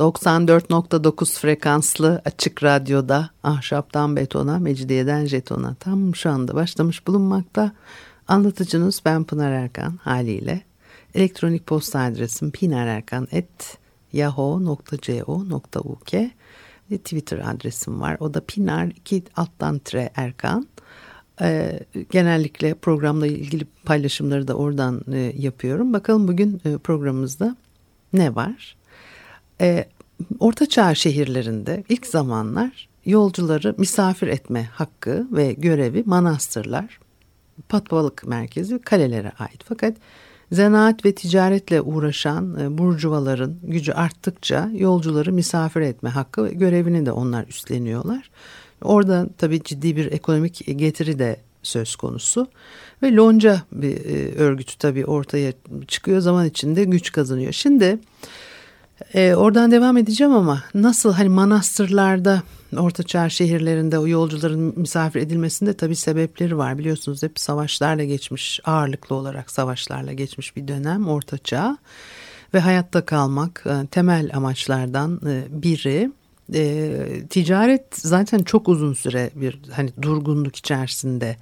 94.9 frekanslı açık radyoda ahşaptan betona, mecidiyeden jetona tam şu anda başlamış bulunmakta. Anlatıcınız ben Pınar Erkan haliyle. Elektronik posta adresim pinarerkan.yahoo.co.uk ve Twitter adresim var. O da pinar 2 alttan tre erkan. Ee, genellikle programla ilgili paylaşımları da oradan e, yapıyorum. Bakalım bugün e, programımızda ne var? E, Orta Çağ şehirlerinde ilk zamanlar yolcuları misafir etme hakkı ve görevi manastırlar, patvalık merkezi kalelere ait. Fakat zanaat ve ticaretle uğraşan e, burcuvaların gücü arttıkça yolcuları misafir etme hakkı ve görevini de onlar üstleniyorlar. Orada tabii ciddi bir ekonomik getiri de söz konusu ve lonca bir e, örgütü tabii ortaya çıkıyor zaman içinde güç kazanıyor. Şimdi e, oradan devam edeceğim ama nasıl hani manastırlarda ortaçağ şehirlerinde o yolcuların misafir edilmesinde tabii sebepleri var. Biliyorsunuz hep savaşlarla geçmiş ağırlıklı olarak savaşlarla geçmiş bir dönem ortaçağ ve hayatta kalmak e, temel amaçlardan e, biri. E, ticaret zaten çok uzun süre bir hani durgunluk içerisinde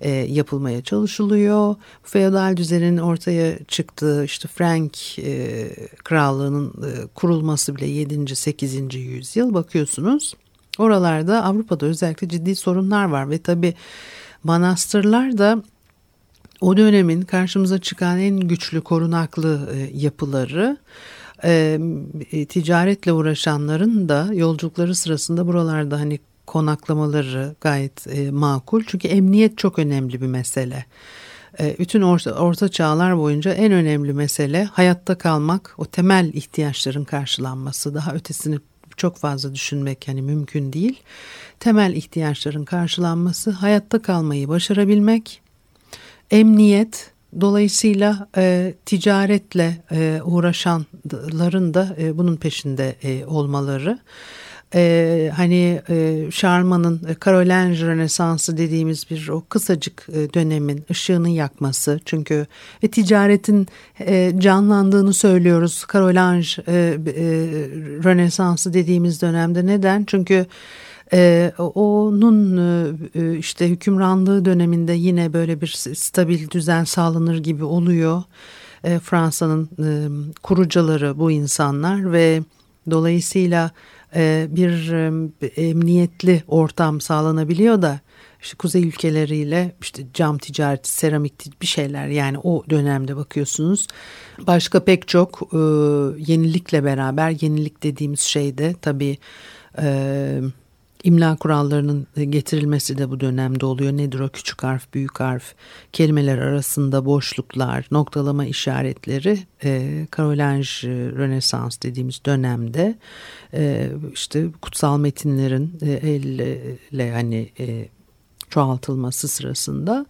e, yapılmaya çalışılıyor. Feodal düzenin ortaya çıktığı işte Frank e, krallığının e, kurulması bile 7. 8. yüzyıl bakıyorsunuz. Oralarda Avrupa'da özellikle ciddi sorunlar var ve tabi manastırlar da o dönemin karşımıza çıkan en güçlü korunaklı e, yapıları e, ticaretle uğraşanların da yolculukları sırasında buralarda hani konaklamaları gayet e, makul. Çünkü emniyet çok önemli bir mesele. E, bütün orta, orta çağlar boyunca en önemli mesele hayatta kalmak, o temel ihtiyaçların karşılanması. Daha ötesini çok fazla düşünmek hani mümkün değil. Temel ihtiyaçların karşılanması, hayatta kalmayı başarabilmek, emniyet, Dolayısıyla e, ticaretle e, uğraşanların da e, bunun peşinde e, olmaları. E, hani e, Şarman'ın e, Karolinj Rönesansı dediğimiz bir o kısacık e, dönemin ışığını yakması. Çünkü e, ticaretin e, canlandığını söylüyoruz. Karolinj e, e, Rönesansı dediğimiz dönemde neden? Çünkü ee, onun e, işte hükümranlığı döneminde yine böyle bir stabil düzen sağlanır gibi oluyor. E, Fransa'nın e, kurucuları bu insanlar ve dolayısıyla e, bir emniyetli ortam sağlanabiliyor da işte kuzey ülkeleriyle işte cam ticareti, seramik bir şeyler yani o dönemde bakıyorsunuz. Başka pek çok e, yenilikle beraber yenilik dediğimiz şey de tabii e, İmla kurallarının getirilmesi de bu dönemde oluyor. Nedir o küçük harf, büyük harf, kelimeler arasında boşluklar, noktalama işaretleri e, Karolinj Rönesans dediğimiz dönemde e, işte kutsal metinlerin e, elle hani e, çoğaltılması sırasında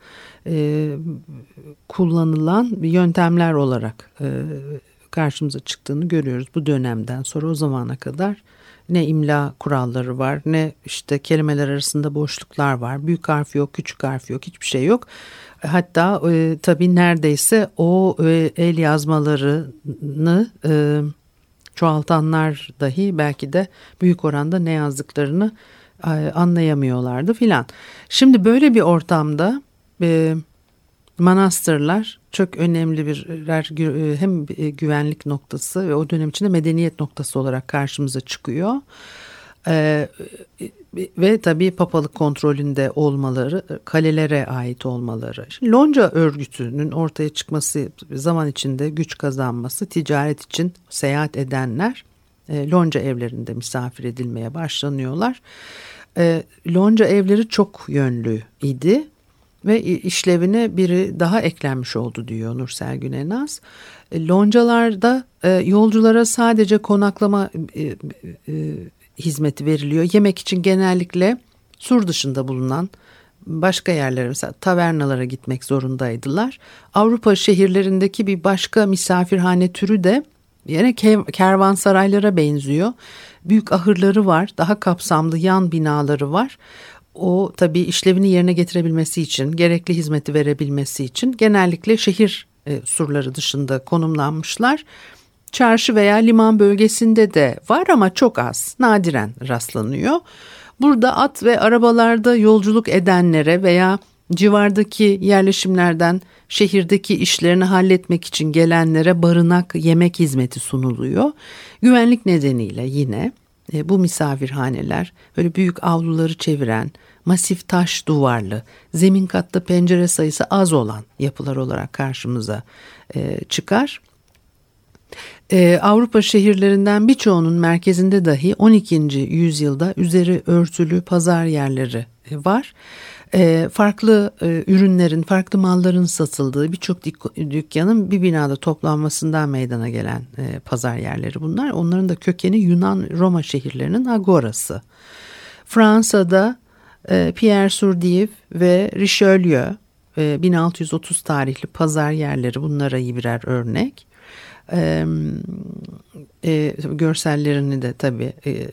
e, kullanılan yöntemler olarak e, karşımıza çıktığını görüyoruz. Bu dönemden sonra o zamana kadar ne imla kuralları var ne işte kelimeler arasında boşluklar var. Büyük harf yok, küçük harf yok, hiçbir şey yok. Hatta e, tabii neredeyse o e, el yazmalarını e, çoğaltanlar dahi belki de büyük oranda ne yazdıklarını e, anlayamıyorlardı filan. Şimdi böyle bir ortamda e, manastırlar çok önemli birer e, hem e, güvenlik noktası ve o dönem içinde medeniyet noktası olarak karşımıza çıkıyor. Ee, ve tabii papalık kontrolünde olmaları, kalelere ait olmaları. Şimdi Lonca örgütünün ortaya çıkması, zaman içinde güç kazanması, ticaret için seyahat edenler e, Lonca evlerinde misafir edilmeye başlanıyorlar. E, Lonca evleri çok yönlü idi ve işlevine biri daha eklenmiş oldu diyor Nursel Günenaz. E, loncalarda e, yolculara sadece konaklama e, hizmeti veriliyor. Yemek için genellikle sur dışında bulunan başka yerlere mesela tavernalara gitmek zorundaydılar. Avrupa şehirlerindeki bir başka misafirhane türü de yine kervansaraylara benziyor. Büyük ahırları var, daha kapsamlı yan binaları var. O tabii işlevini yerine getirebilmesi için, gerekli hizmeti verebilmesi için genellikle şehir e, surları dışında konumlanmışlar. Çarşı veya liman bölgesinde de var ama çok az, nadiren rastlanıyor. Burada at ve arabalarda yolculuk edenlere veya civardaki yerleşimlerden şehirdeki işlerini halletmek için gelenlere barınak, yemek hizmeti sunuluyor. Güvenlik nedeniyle yine e, bu misafirhaneler böyle büyük avluları çeviren, masif taş duvarlı, zemin katta pencere sayısı az olan yapılar olarak karşımıza e, çıkar. Ee, Avrupa şehirlerinden birçoğunun merkezinde dahi 12. yüzyılda üzeri örtülü pazar yerleri e, var. Ee, farklı e, ürünlerin, farklı malların satıldığı birçok dükkanın bir binada toplanmasından meydana gelen e, pazar yerleri bunlar. Onların da kökeni Yunan-Roma şehirlerinin agorası. Fransa'da Pierre Sourdiev ve Richelieu 1630 tarihli pazar yerleri bunlara birer örnek e, e, görsellerini de tabii e, e,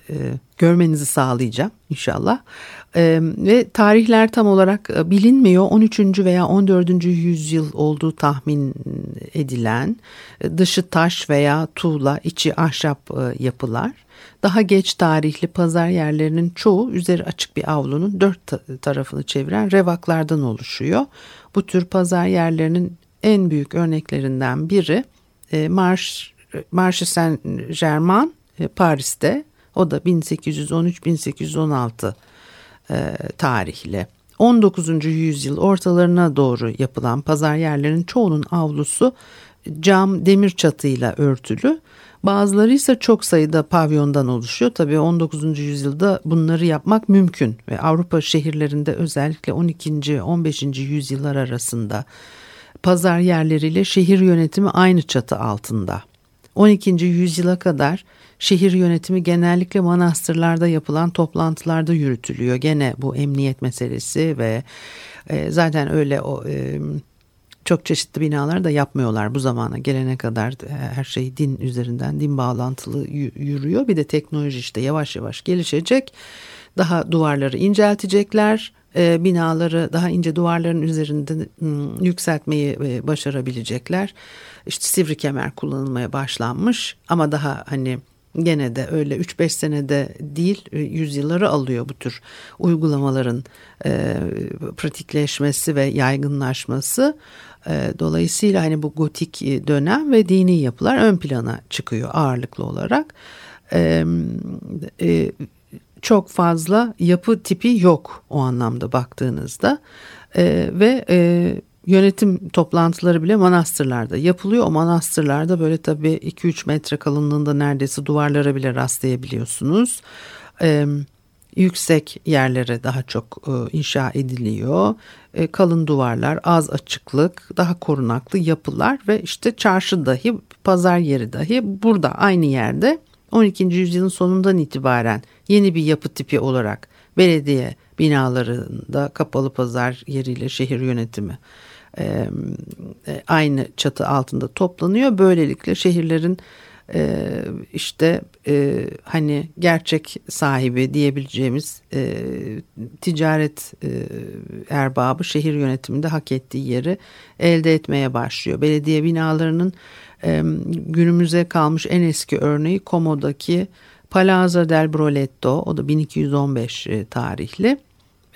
görmenizi sağlayacağım inşallah. E, ve tarihler tam olarak e, bilinmiyor. 13. veya 14. yüzyıl olduğu tahmin edilen e, dışı taş veya tuğla, içi ahşap e, yapılar. Daha geç tarihli pazar yerlerinin çoğu üzeri açık bir avlunun dört tarafını çeviren revaklardan oluşuyor. Bu tür pazar yerlerinin en büyük örneklerinden biri e, Marş, Marşı Saint Germain e, Paris'te o da 1813-1816 e, tarihli. 19. yüzyıl ortalarına doğru yapılan pazar yerlerinin çoğunun avlusu cam demir çatıyla örtülü. Bazıları ise çok sayıda pavyondan oluşuyor. Tabii 19. yüzyılda bunları yapmak mümkün ve Avrupa şehirlerinde özellikle 12. 15. yüzyıllar arasında pazar yerleriyle şehir yönetimi aynı çatı altında. 12. yüzyıla kadar şehir yönetimi genellikle manastırlarda yapılan toplantılarda yürütülüyor. Gene bu emniyet meselesi ve e, zaten öyle o e, çok çeşitli binalar da yapmıyorlar bu zamana gelene kadar e, her şey din üzerinden din bağlantılı yürüyor. Bir de teknoloji işte yavaş yavaş gelişecek. Daha duvarları inceltecekler e, binaları daha ince duvarların üzerinde yükseltmeyi e, başarabilecekler. İşte sivri kemer kullanılmaya başlanmış ama daha hani gene de öyle 3-5 senede değil yüzyılları alıyor bu tür uygulamaların e, pratikleşmesi ve yaygınlaşması. E, dolayısıyla hani bu gotik dönem ve dini yapılar ön plana çıkıyor ağırlıklı olarak. E, e, çok fazla yapı tipi yok o anlamda baktığınızda e, ve e, yönetim toplantıları bile manastırlarda yapılıyor. O manastırlarda böyle tabii 2-3 metre kalınlığında neredeyse duvarlara bile rastlayabiliyorsunuz. E, yüksek yerlere daha çok e, inşa ediliyor. E, kalın duvarlar, az açıklık, daha korunaklı yapılar ve işte çarşı dahi, pazar yeri dahi burada aynı yerde 12. yüzyılın sonundan itibaren yeni bir yapı tipi olarak belediye binalarında kapalı pazar yeriyle şehir yönetimi e, aynı çatı altında toplanıyor. Böylelikle şehirlerin e, işte e, hani gerçek sahibi diyebileceğimiz e, ticaret e, erbabı şehir yönetiminde hak ettiği yeri elde etmeye başlıyor. Belediye binalarının e, günümüze kalmış en eski örneği Como'daki Palazzo del Broletto o da 1215 e, tarihli.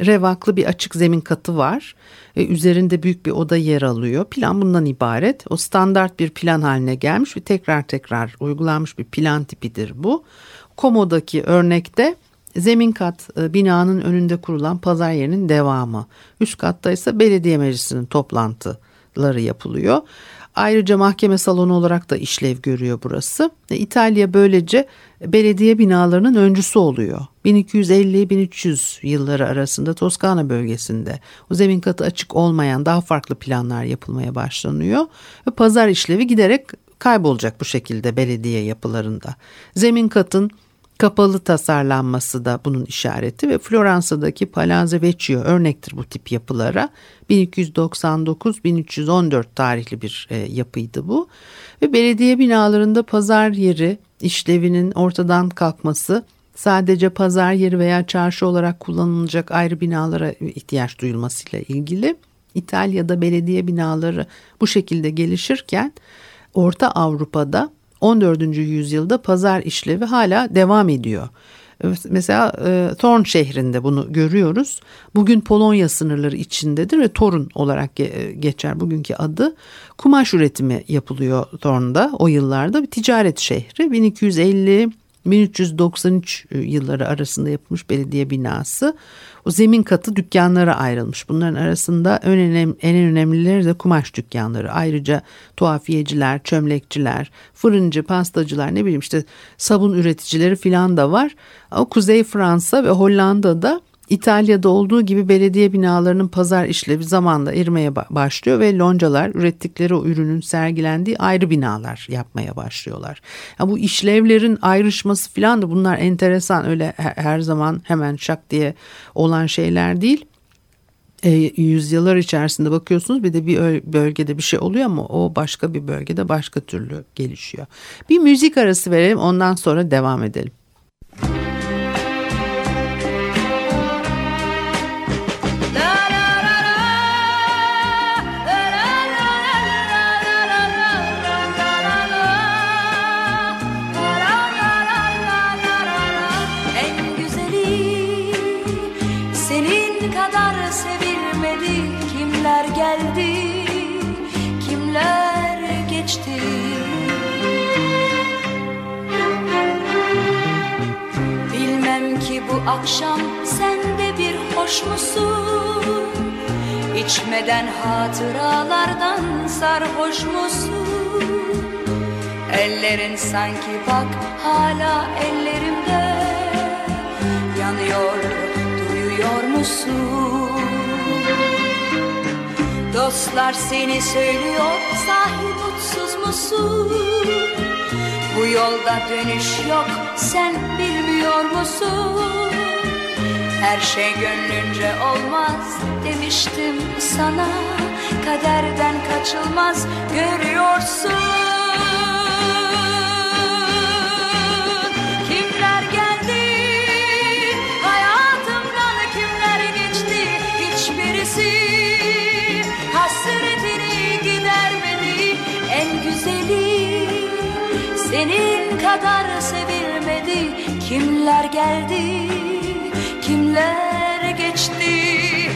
Revaklı bir açık zemin katı var. E, üzerinde büyük bir oda yer alıyor. Plan bundan ibaret. O standart bir plan haline gelmiş ve tekrar tekrar uygulanmış bir plan tipidir bu. Komo'daki örnekte zemin kat e, binanın önünde kurulan pazar yerinin devamı. Üst katta ise belediye meclisinin toplantıları yapılıyor. Ayrıca mahkeme salonu olarak da işlev görüyor burası. E, İtalya böylece belediye binalarının öncüsü oluyor. 1250-1300 yılları arasında Toskana bölgesinde o zemin katı açık olmayan daha farklı planlar yapılmaya başlanıyor. Ve pazar işlevi giderek kaybolacak bu şekilde belediye yapılarında. Zemin katın Kapalı tasarlanması da bunun işareti ve Floransa'daki Palazzo Vecchio örnektir bu tip yapılara. 1299-1314 tarihli bir e, yapıydı bu. Ve belediye binalarında pazar yeri işlevinin ortadan kalkması sadece pazar yeri veya çarşı olarak kullanılacak ayrı binalara ihtiyaç duyulmasıyla ilgili. İtalya'da belediye binaları bu şekilde gelişirken Orta Avrupa'da 14. yüzyılda pazar işlevi hala devam ediyor. Mesela e, Thorn şehrinde bunu görüyoruz. Bugün Polonya sınırları içindedir ve Torun olarak geçer bugünkü adı. Kumaş üretimi yapılıyor Thorn'da o yıllarda bir ticaret şehri. 1250 1393 e, yılları arasında yapılmış belediye binası. Zemin katı dükkanlara ayrılmış. Bunların arasında en, önemli, en önemlileri de kumaş dükkanları. Ayrıca tuhafiyeciler, çömlekçiler, fırıncı, pastacılar ne bileyim işte sabun üreticileri filan da var. O Kuzey Fransa ve Hollanda'da İtalya'da olduğu gibi belediye binalarının pazar işlevi zamanla erimeye başlıyor ve loncalar ürettikleri o ürünün sergilendiği ayrı binalar yapmaya başlıyorlar. Ya bu işlevlerin ayrışması falan da bunlar enteresan öyle her zaman hemen şak diye olan şeyler değil. E, yüzyıllar içerisinde bakıyorsunuz bir de bir bölgede bir şey oluyor ama o başka bir bölgede başka türlü gelişiyor. Bir müzik arası verelim ondan sonra devam edelim. Akşam sen de bir hoş musun? İçmeden hatıralardan sarhoş musun? Ellerin sanki bak hala ellerimde Yanıyor duyuyor musun? Dostlar seni söylüyor sahi mutsuz musun? Bu yolda dönüş yok sen bilmiyor musun? Her şey gönlünce olmaz demiştim sana. Kaderden kaçılmaz görüyorsun. Kimler Kimler geldi kimler geçti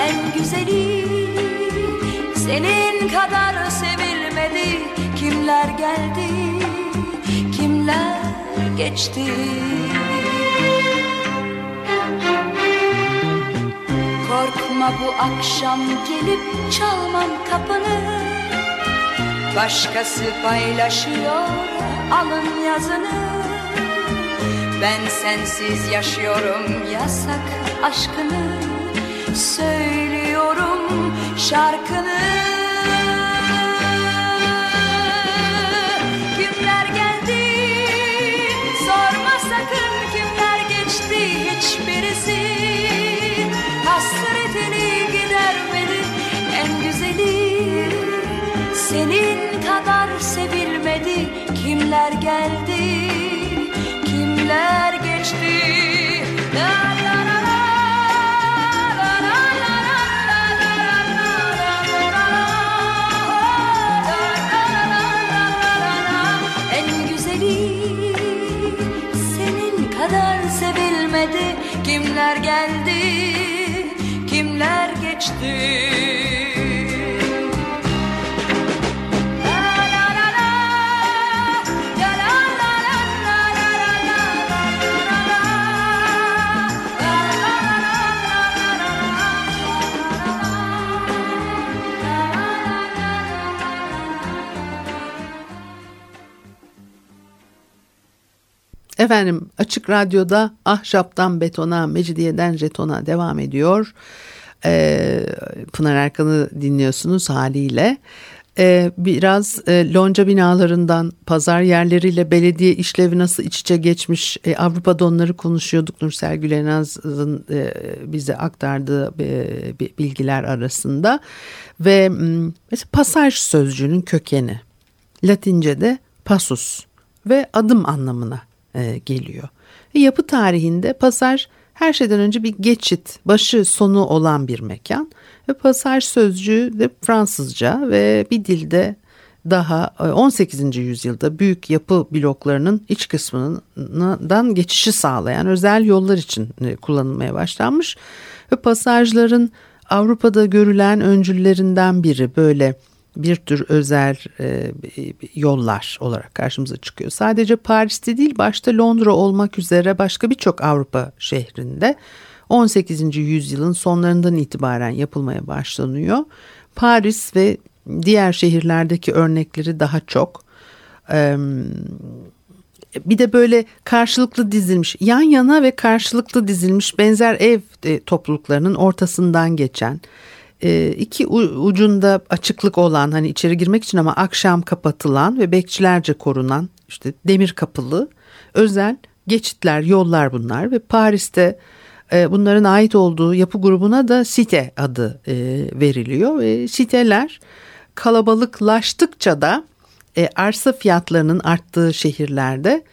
En güzeli senin kadar sevilmedi Kimler geldi kimler geçti Bu akşam gelip çalmam kapını. Başkası paylaşıyor alın yazını. Ben sensiz yaşıyorum yasak aşkını. Söylüyorum şarkını geldi kimler geçti la la la kimler geldi kimler geçti Efendim Açık Radyo'da Ahşaptan Betona, Mecidiyeden Jeton'a devam ediyor. E, Pınar Erkan'ı dinliyorsunuz haliyle. E, biraz e, lonca binalarından pazar yerleriyle belediye işlevi nasıl iç içe geçmiş e, Avrupa'da onları konuşuyorduk. Nursel Gülenaz'ın e, bize aktardığı e, bilgiler arasında ve mesela pasaj sözcüğünün kökeni Latince'de pasus ve adım anlamına e, geliyor. Ve yapı tarihinde pasaj her şeyden önce bir geçit, başı sonu olan bir mekan ve pasaj sözcüğü de Fransızca ve bir dilde daha 18. E, yüzyılda büyük yapı bloklarının iç kısmından geçişi sağlayan özel yollar için e, kullanılmaya başlanmış ve pasajların Avrupa'da görülen öncüllerinden biri böyle bir tür özel e, yollar olarak karşımıza çıkıyor. Sadece Paris'te değil başta Londra olmak üzere başka birçok Avrupa şehrinde 18. yüzyılın sonlarından itibaren yapılmaya başlanıyor. Paris ve diğer şehirlerdeki örnekleri daha çok. Bir de böyle karşılıklı dizilmiş, yan yana ve karşılıklı dizilmiş benzer ev e, topluluklarının ortasından geçen iki ucunda açıklık olan hani içeri girmek için ama akşam kapatılan ve bekçilerce korunan işte demir kapılı özel geçitler yollar bunlar ve Paris'te e, bunların ait olduğu yapı grubuna da site adı e, veriliyor ve siteler kalabalıklaştıkça da e, arsa fiyatlarının arttığı şehirlerde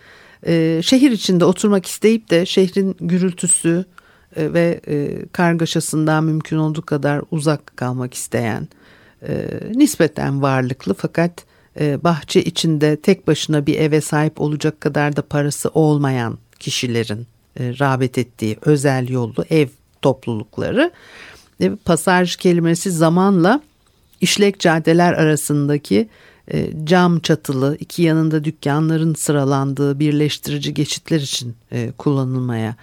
e, şehir içinde oturmak isteyip de şehrin gürültüsü e, ve e, kargaşasından mümkün olduğu kadar uzak kalmak isteyen e, nispeten varlıklı fakat e, bahçe içinde tek başına bir eve sahip olacak kadar da parası olmayan kişilerin e, rağbet ettiği özel yollu ev toplulukları. E, pasaj kelimesi zamanla işlek caddeler arasındaki e, cam çatılı iki yanında dükkanların sıralandığı birleştirici geçitler için e, kullanılmaya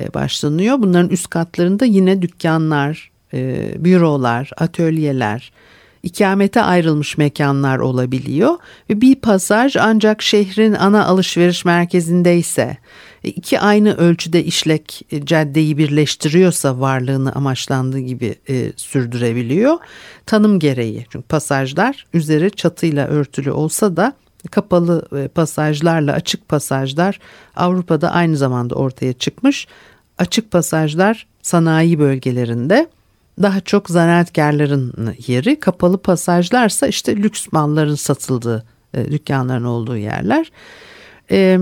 e, başlanıyor. Bunların üst katlarında yine dükkanlar, bürolar, atölyeler, ikamete ayrılmış mekanlar olabiliyor ve bir pasaj ancak şehrin ana alışveriş merkezindeyse e, iki aynı ölçüde işlek caddeyi birleştiriyorsa varlığını amaçlandığı gibi e, sürdürebiliyor. Tanım gereği çünkü pasajlar üzeri çatıyla örtülü olsa da kapalı pasajlarla açık pasajlar Avrupa'da aynı zamanda ortaya çıkmış. Açık pasajlar sanayi bölgelerinde daha çok zanaatkarların yeri, kapalı pasajlarsa işte lüks malların satıldığı e, dükkanların olduğu yerler. E,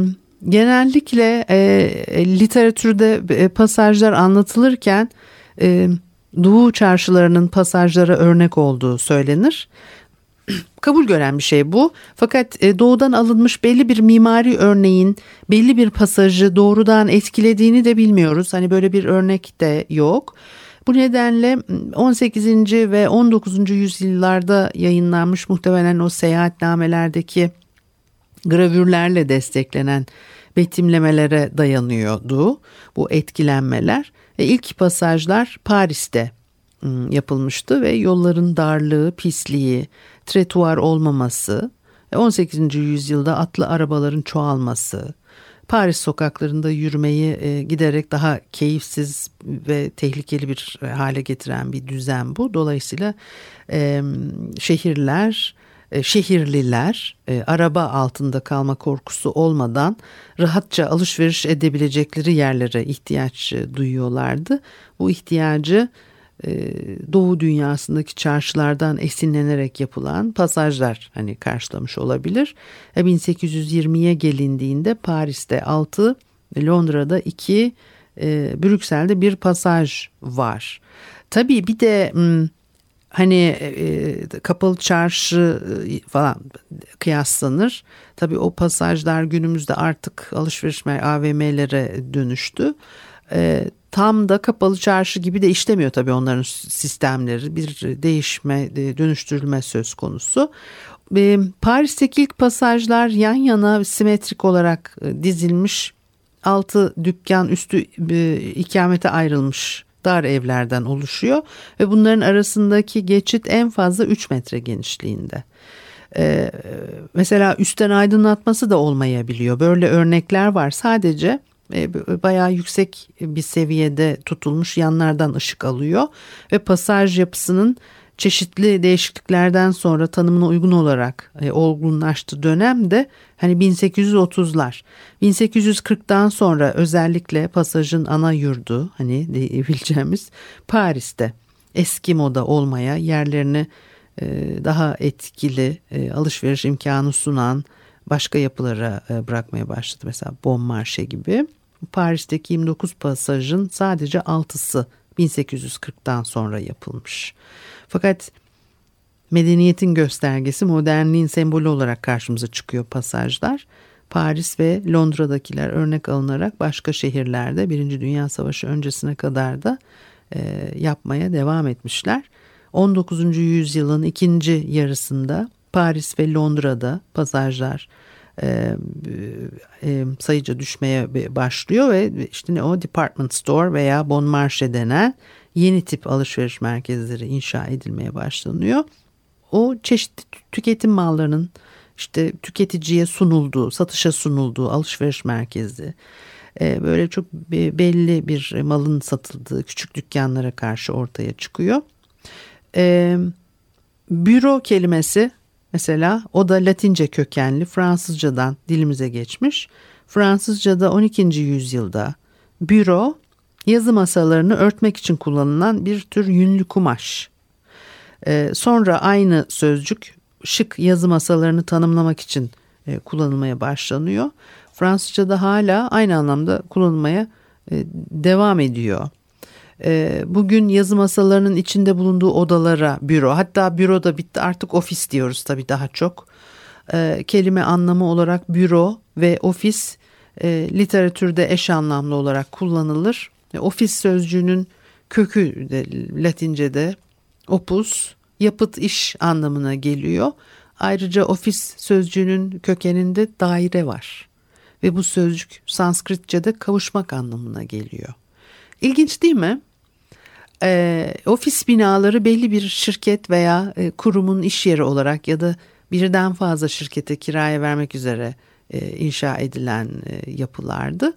genellikle e, literatürde e, pasajlar anlatılırken e, Doğu çarşılarının pasajlara örnek olduğu söylenir kabul gören bir şey bu. Fakat doğudan alınmış belli bir mimari örneğin belli bir pasajı doğrudan etkilediğini de bilmiyoruz. Hani böyle bir örnek de yok. Bu nedenle 18. ve 19. yüzyıllarda yayınlanmış muhtemelen o seyahatnamelerdeki gravürlerle desteklenen betimlemelere dayanıyordu bu etkilenmeler. E ilk pasajlar Paris'te yapılmıştı ve yolların darlığı, pisliği, tretuar olmaması, 18. yüzyılda atlı arabaların çoğalması, Paris sokaklarında yürümeyi e, giderek daha keyifsiz ve tehlikeli bir e, hale getiren bir düzen bu. Dolayısıyla e, şehirler, e, şehirliler e, araba altında kalma korkusu olmadan rahatça alışveriş edebilecekleri yerlere ihtiyaç e, duyuyorlardı. Bu ihtiyacı Doğu dünyasındaki çarşılardan esinlenerek yapılan pasajlar hani karşılamış olabilir. 1820'ye gelindiğinde Paris'te 6, Londra'da 2, e, Brüksel'de bir pasaj var. Tabii bir de hani e, kapalı çarşı falan kıyaslanır. Tabii o pasajlar günümüzde artık alışveriş AVM'lere dönüştü tam da kapalı çarşı gibi de işlemiyor tabii onların sistemleri. Bir değişme, e, dönüştürülme söz konusu. Paris'teki ilk pasajlar yan yana simetrik olarak e, dizilmiş altı dükkan üstü e, ikamete ayrılmış dar evlerden oluşuyor ve bunların arasındaki geçit en fazla 3 metre genişliğinde. mesela üstten aydınlatması da olmayabiliyor. Böyle örnekler var. Sadece e, bayağı yüksek bir seviyede tutulmuş yanlardan ışık alıyor ve pasaj yapısının çeşitli değişikliklerden sonra tanımına uygun olarak e, olgunlaştığı dönemde hani 1830'lar. 1840'dan sonra özellikle pasajın ana yurdu hani diyebileceğimiz Paris'te eski moda olmaya yerlerini e, daha etkili e, alışveriş imkanı sunan başka yapılara e, bırakmaya başladı. Mesela Bon Marché gibi. Paris'teki 29 pasajın sadece 6'sı 1840'tan sonra yapılmış. Fakat medeniyetin göstergesi modernliğin sembolü olarak karşımıza çıkıyor pasajlar. Paris ve Londra'dakiler örnek alınarak başka şehirlerde Birinci Dünya Savaşı öncesine kadar da e, yapmaya devam etmişler. 19. yüzyılın ikinci yarısında Paris ve Londra'da pasajlar e, e, sayıca düşmeye başlıyor ve işte ne o department store veya bon marché denen yeni tip alışveriş merkezleri inşa edilmeye başlanıyor. O çeşitli tüketim mallarının işte tüketiciye sunulduğu, satışa sunulduğu alışveriş merkezi, e, böyle çok belli bir malın satıldığı küçük dükkanlara karşı ortaya çıkıyor. E, büro kelimesi mesela o da Latince kökenli Fransızcadan dilimize geçmiş. Fransızca'da 12. yüzyılda büro yazı masalarını örtmek için kullanılan bir tür yünlü kumaş. Ee, sonra aynı sözcük şık yazı masalarını tanımlamak için e, kullanılmaya başlanıyor. Fransızca'da hala aynı anlamda kullanılmaya e, devam ediyor. E, bugün yazı masalarının içinde bulunduğu odalara büro hatta büro da bitti artık ofis diyoruz tabii daha çok. E, kelime anlamı olarak büro ve ofis e, literatürde eş anlamlı olarak kullanılır. E, ofis sözcüğünün kökü de Latince'de opus yapıt iş anlamına geliyor. Ayrıca ofis sözcüğünün kökeninde daire var ve bu sözcük Sanskritçe'de kavuşmak anlamına geliyor. İlginç değil mi? E, ofis binaları belli bir şirket veya e, kurumun iş yeri olarak ya da birden fazla şirkete kiraya vermek üzere e, inşa edilen e, yapılardı.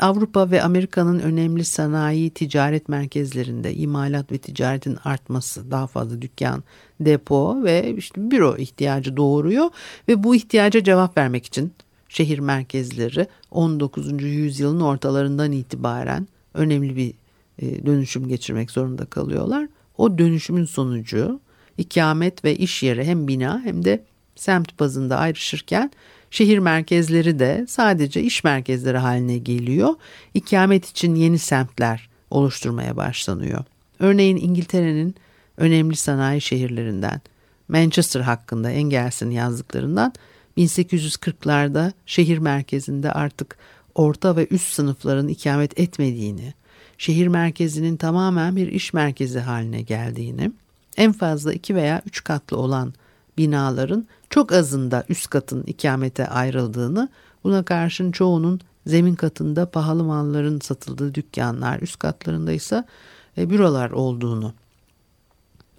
Avrupa ve Amerika'nın önemli sanayi ticaret merkezlerinde imalat ve ticaretin artması daha fazla dükkan, depo ve işte büro ihtiyacı doğuruyor ve bu ihtiyaca cevap vermek için şehir merkezleri 19. yüzyılın ortalarından itibaren önemli bir dönüşüm geçirmek zorunda kalıyorlar. O dönüşümün sonucu ikamet ve iş yeri hem bina hem de semt bazında ayrışırken Şehir merkezleri de sadece iş merkezleri haline geliyor. İkamet için yeni semtler oluşturmaya başlanıyor. Örneğin İngiltere'nin önemli sanayi şehirlerinden Manchester hakkında Engels'in yazdıklarından 1840'larda şehir merkezinde artık orta ve üst sınıfların ikamet etmediğini, şehir merkezinin tamamen bir iş merkezi haline geldiğini, en fazla iki veya üç katlı olan binaların çok azında üst katın ikamete ayrıldığını, buna karşın çoğunun zemin katında pahalı malların satıldığı dükkanlar, üst katlarında ise e, bürolar olduğunu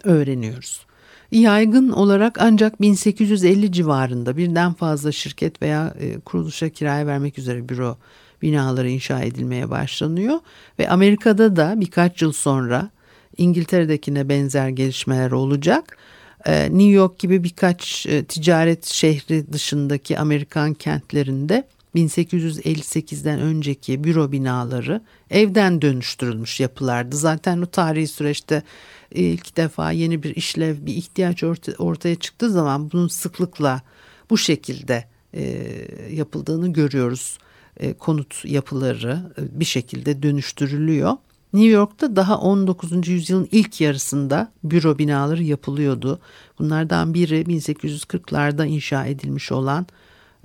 öğreniyoruz. Yaygın olarak ancak 1850 civarında birden fazla şirket veya e, kuruluşa kiraya vermek üzere büro binaları inşa edilmeye başlanıyor ve Amerika'da da birkaç yıl sonra İngiltere'dekine benzer gelişmeler olacak. Ee, New York gibi birkaç e, ticaret şehri dışındaki Amerikan kentlerinde 1858'den önceki büro binaları evden dönüştürülmüş yapılardı. Zaten o tarihi süreçte ilk defa yeni bir işlev, bir ihtiyaç ortaya çıktığı zaman bunun sıklıkla bu şekilde e, yapıldığını görüyoruz. E, konut yapıları bir şekilde dönüştürülüyor. New York'ta daha 19. yüzyılın ilk yarısında büro binaları yapılıyordu. Bunlardan biri 1840'larda inşa edilmiş olan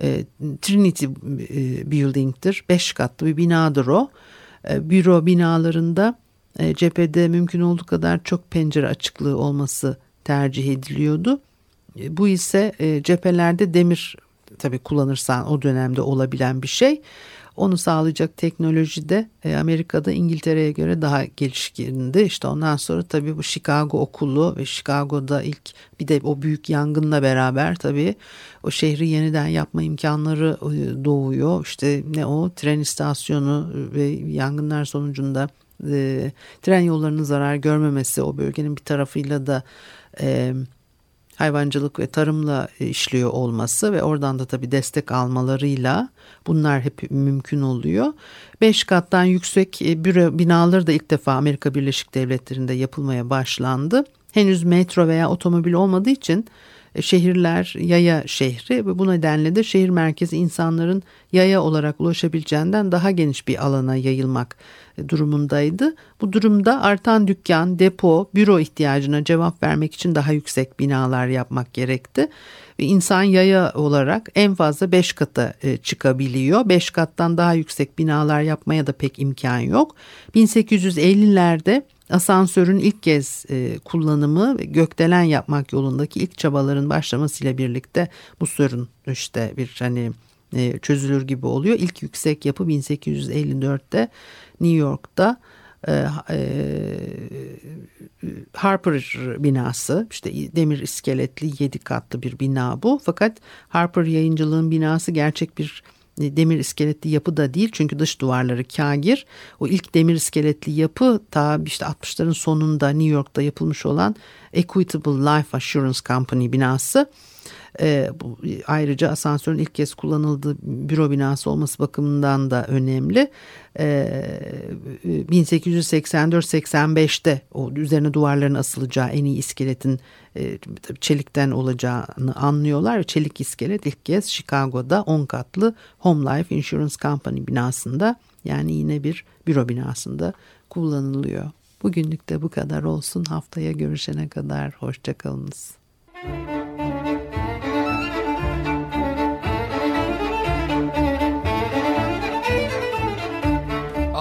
e, Trinity e, Building'tir. Beş katlı bir binadır o. E, büro binalarında e, cephede mümkün olduğu kadar çok pencere açıklığı olması tercih ediliyordu. E, bu ise e, cephelerde demir tabii kullanırsan o dönemde olabilen bir şey. Onu sağlayacak teknoloji de e, Amerika'da İngiltere'ye göre daha gelişkindi. İşte ondan sonra tabii bu Chicago okulu ve Chicago'da ilk bir de o büyük yangınla beraber tabii o şehri yeniden yapma imkanları e, doğuyor. İşte ne o tren istasyonu ve yangınlar sonucunda e, tren yollarının zarar görmemesi o bölgenin bir tarafıyla da e, hayvancılık ve tarımla işliyor olması ve oradan da tabii destek almalarıyla bunlar hep mümkün oluyor. Beş kattan yüksek e, büro binaları da ilk defa Amerika Birleşik Devletleri'nde yapılmaya başlandı. Henüz metro veya otomobil olmadığı için e, şehirler yaya şehri ve bu nedenle de şehir merkezi insanların yaya olarak ulaşabileceğinden daha geniş bir alana yayılmak e, durumundaydı. Bu durumda artan dükkan, depo, büro ihtiyacına cevap vermek için daha yüksek binalar yapmak gerekti. Ve insan yaya olarak en fazla 5 kata e, çıkabiliyor. 5 kattan daha yüksek binalar yapmaya da pek imkan yok. 1850'lerde asansörün ilk kez e, kullanımı gökdelen yapmak yolundaki ilk çabaların başlamasıyla birlikte bu sorun işte bir hani e, çözülür gibi oluyor. İlk yüksek yapı 1854'te New York'ta e, e, Harper binası işte demir iskeletli yedi katlı bir bina bu fakat Harper yayıncılığın binası gerçek bir demir iskeletli yapı da değil çünkü dış duvarları kagir. O ilk demir iskeletli yapı ta işte 60'ların sonunda New York'ta yapılmış olan Equitable Life Assurance Company binası. E, bu, ayrıca asansörün ilk kez kullanıldığı büro binası olması bakımından da önemli. E, 1884-85'te o üzerine duvarların asılacağı en iyi iskeletin e, çelikten olacağını anlıyorlar. Çelik iskelet ilk kez Chicago'da 10 katlı Home Life Insurance Company binasında yani yine bir büro binasında kullanılıyor. Bugünlük de bu kadar olsun. Haftaya görüşene kadar hoşçakalınız.